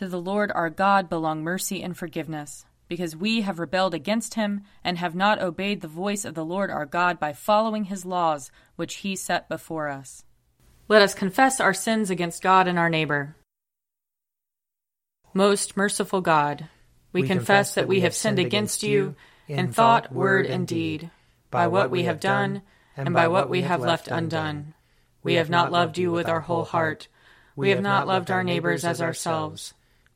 To the Lord our God belong mercy and forgiveness, because we have rebelled against him and have not obeyed the voice of the Lord our God by following his laws which he set before us. Let us confess our sins against God and our neighbor. Most merciful God, we, we confess that we have sinned against you in thought, word, and deed, by what we have done and by what we have left undone. We have not loved you with our whole heart. We have not loved our neighbors as ourselves.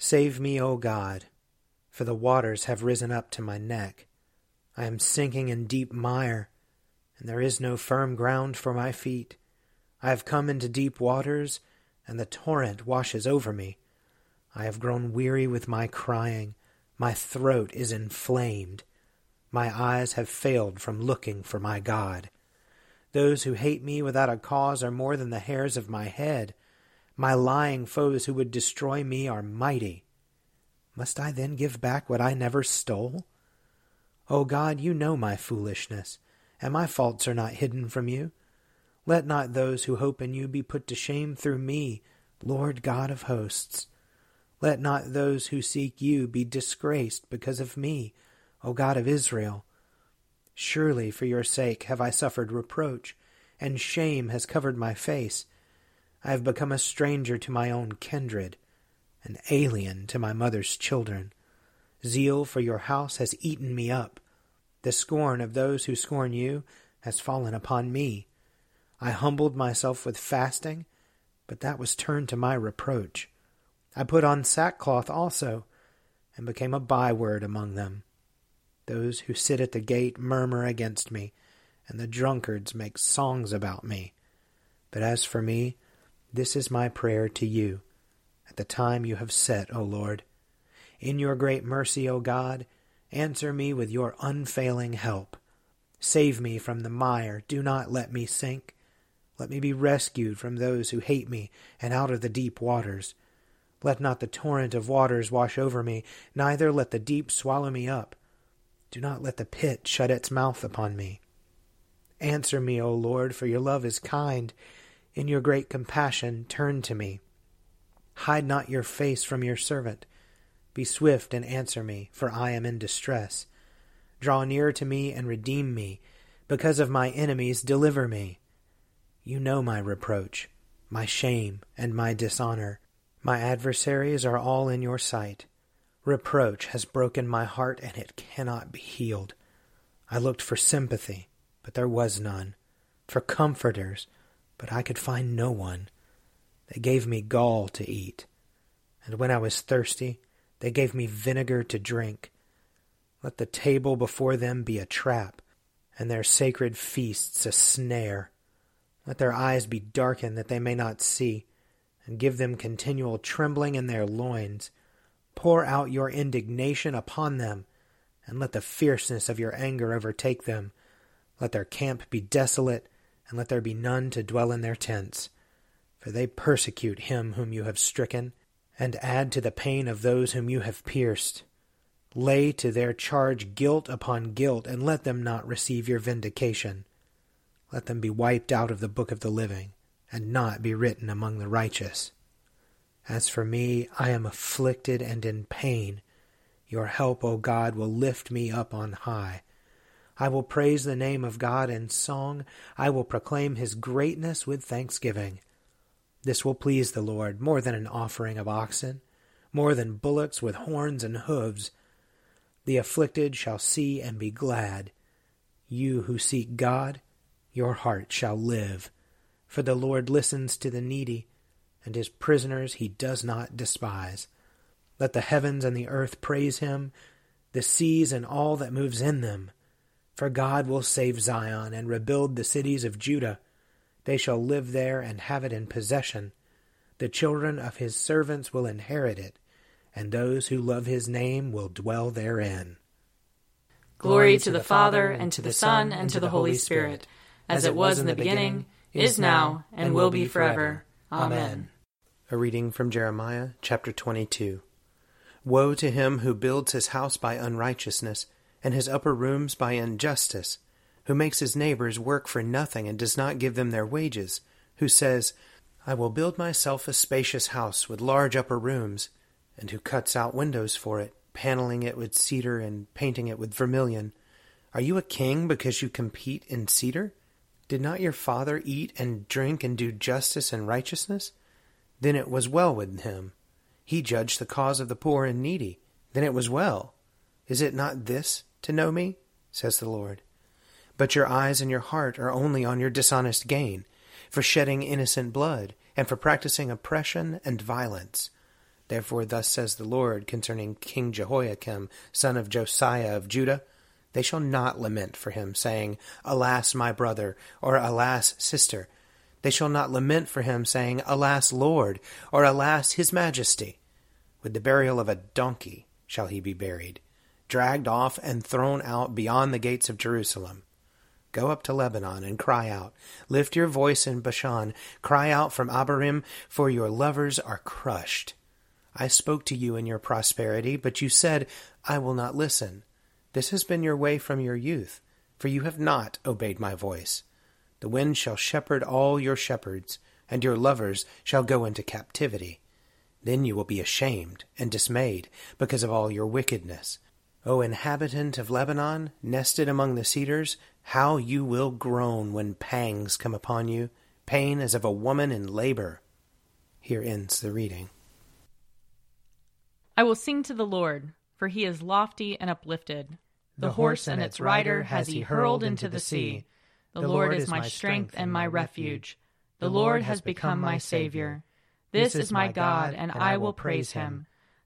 Save me, O God, for the waters have risen up to my neck. I am sinking in deep mire, and there is no firm ground for my feet. I have come into deep waters, and the torrent washes over me. I have grown weary with my crying. My throat is inflamed. My eyes have failed from looking for my God. Those who hate me without a cause are more than the hairs of my head. My lying foes who would destroy me are mighty. Must I then give back what I never stole? O God, you know my foolishness, and my faults are not hidden from you. Let not those who hope in you be put to shame through me, Lord God of hosts. Let not those who seek you be disgraced because of me, O God of Israel. Surely for your sake have I suffered reproach, and shame has covered my face. I have become a stranger to my own kindred, an alien to my mother's children. Zeal for your house has eaten me up. The scorn of those who scorn you has fallen upon me. I humbled myself with fasting, but that was turned to my reproach. I put on sackcloth also, and became a byword among them. Those who sit at the gate murmur against me, and the drunkards make songs about me. But as for me, this is my prayer to you at the time you have set, O Lord. In your great mercy, O God, answer me with your unfailing help. Save me from the mire, do not let me sink. Let me be rescued from those who hate me and out of the deep waters. Let not the torrent of waters wash over me, neither let the deep swallow me up. Do not let the pit shut its mouth upon me. Answer me, O Lord, for your love is kind in your great compassion, turn to me. Hide not your face from your servant. Be swift and answer me, for I am in distress. Draw near to me and redeem me. Because of my enemies, deliver me. You know my reproach, my shame, and my dishonor. My adversaries are all in your sight. Reproach has broken my heart, and it cannot be healed. I looked for sympathy, but there was none, for comforters, but I could find no one. They gave me gall to eat, and when I was thirsty, they gave me vinegar to drink. Let the table before them be a trap, and their sacred feasts a snare. Let their eyes be darkened that they may not see, and give them continual trembling in their loins. Pour out your indignation upon them, and let the fierceness of your anger overtake them. Let their camp be desolate, and let there be none to dwell in their tents. For they persecute him whom you have stricken, and add to the pain of those whom you have pierced. Lay to their charge guilt upon guilt, and let them not receive your vindication. Let them be wiped out of the book of the living, and not be written among the righteous. As for me, I am afflicted and in pain. Your help, O God, will lift me up on high. I will praise the name of God in song. I will proclaim his greatness with thanksgiving. This will please the Lord more than an offering of oxen, more than bullocks with horns and hoofs. The afflicted shall see and be glad. You who seek God, your heart shall live. For the Lord listens to the needy, and his prisoners he does not despise. Let the heavens and the earth praise him, the seas and all that moves in them. For God will save Zion and rebuild the cities of Judah. They shall live there and have it in possession. The children of his servants will inherit it, and those who love his name will dwell therein. Glory to the Father, and to the Son, and to the Holy Spirit, as it was in the beginning, is now, and will be forever. Amen. A reading from Jeremiah chapter 22. Woe to him who builds his house by unrighteousness, and his upper rooms by injustice who makes his neighbors work for nothing and does not give them their wages, who says, I will build myself a spacious house with large upper rooms, and who cuts out windows for it, paneling it with cedar and painting it with vermilion. Are you a king because you compete in cedar? Did not your father eat and drink and do justice and righteousness? Then it was well with him. He judged the cause of the poor and needy. Then it was well. Is it not this to know me? says the Lord but your eyes and your heart are only on your dishonest gain, for shedding innocent blood, and for practicing oppression and violence. Therefore, thus says the Lord concerning King Jehoiakim, son of Josiah of Judah They shall not lament for him, saying, Alas, my brother, or Alas, sister. They shall not lament for him, saying, Alas, Lord, or Alas, his majesty. With the burial of a donkey shall he be buried, dragged off and thrown out beyond the gates of Jerusalem. Go up to Lebanon and cry out. Lift your voice in Bashan. Cry out from Abarim, for your lovers are crushed. I spoke to you in your prosperity, but you said, I will not listen. This has been your way from your youth, for you have not obeyed my voice. The wind shall shepherd all your shepherds, and your lovers shall go into captivity. Then you will be ashamed and dismayed because of all your wickedness. O inhabitant of Lebanon, nested among the cedars, how you will groan when pangs come upon you, pain as of a woman in labor. Here ends the reading. I will sing to the Lord, for he is lofty and uplifted. The, the horse and its rider has he hurled into the sea. The Lord is my strength and my refuge. The Lord has become my Savior. This is my God, and I will praise him.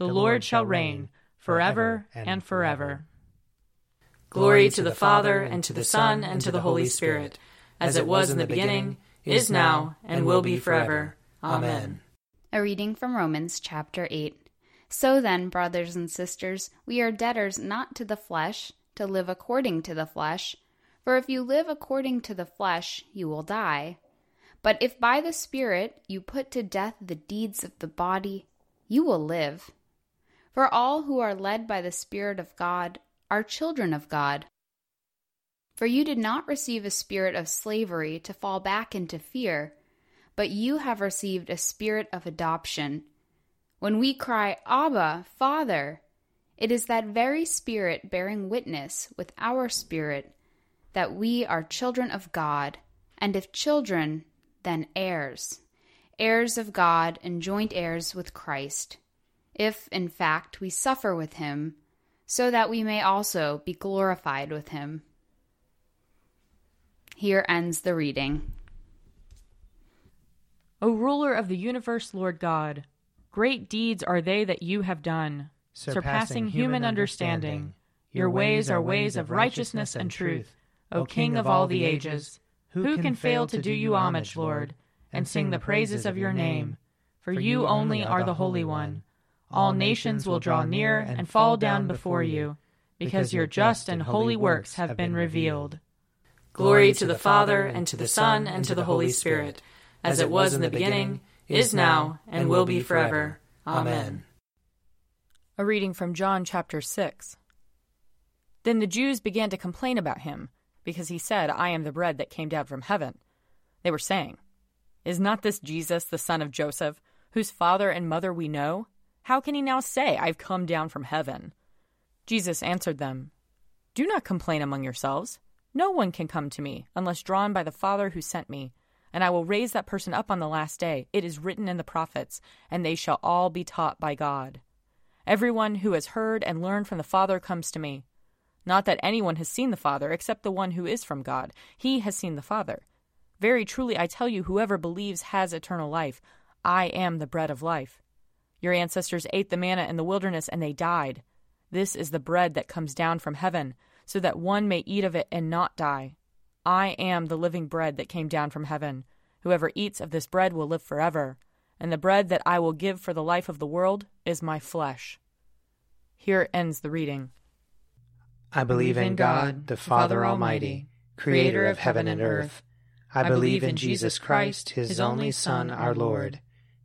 The Lord shall reign forever and forever. Glory to the Father, and to the Son, and to the Holy Spirit, as it was in the beginning, is now, and will be forever. Amen. A reading from Romans chapter 8. So then, brothers and sisters, we are debtors not to the flesh, to live according to the flesh. For if you live according to the flesh, you will die. But if by the Spirit you put to death the deeds of the body, you will live. For all who are led by the Spirit of God are children of God. For you did not receive a spirit of slavery to fall back into fear, but you have received a spirit of adoption, When we cry, Abba, Father, it is that very Spirit bearing witness with our spirit that we are children of God, and if children, then heirs, heirs of God and joint heirs with Christ, if, in fact, we suffer with him, so that we may also be glorified with him. Here ends the reading. O ruler of the universe, Lord God, great deeds are they that you have done, surpassing human understanding. Your ways are ways of righteousness and truth, O King of all the ages. Who can fail to do you homage, Lord, and sing the praises of your name? For you only are the Holy One. All nations will draw near and fall down before you, because your just and holy works have been revealed. Glory to the Father, and to the Son, and to the Holy Spirit as it was in the beginning, is now, and will be forever. Amen. A reading from John chapter 6. Then the Jews began to complain about him, because he said, I am the bread that came down from heaven. They were saying, Is not this Jesus, the son of Joseph, whose father and mother we know? How can he now say, I've come down from heaven? Jesus answered them, Do not complain among yourselves. No one can come to me unless drawn by the Father who sent me and I will raise that person up on the last day. It is written in the prophets, and they shall all be taught by God. Everyone who has heard and learned from the Father comes to me. Not that anyone has seen the Father except the one who is from God. He has seen the Father. Very truly I tell you, whoever believes has eternal life. I am the bread of life. Your ancestors ate the manna in the wilderness, and they died. This is the bread that comes down from heaven, so that one may eat of it and not die. I am the living bread that came down from heaven. Whoever eats of this bread will live forever, and the bread that I will give for the life of the world is my flesh. Here ends the reading. I believe in God, the Father Almighty, creator of heaven and earth. I believe in Jesus Christ, his only Son, our Lord.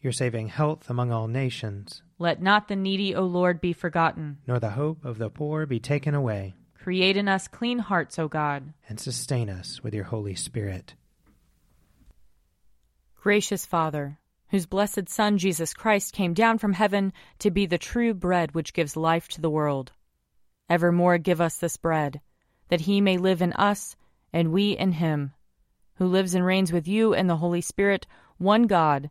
Your saving health among all nations. Let not the needy, O Lord, be forgotten. Nor the hope of the poor be taken away. Create in us clean hearts, O God. And sustain us with your Holy Spirit. Gracious Father, whose blessed Son Jesus Christ came down from heaven to be the true bread which gives life to the world, evermore give us this bread, that he may live in us and we in him, who lives and reigns with you and the Holy Spirit, one God,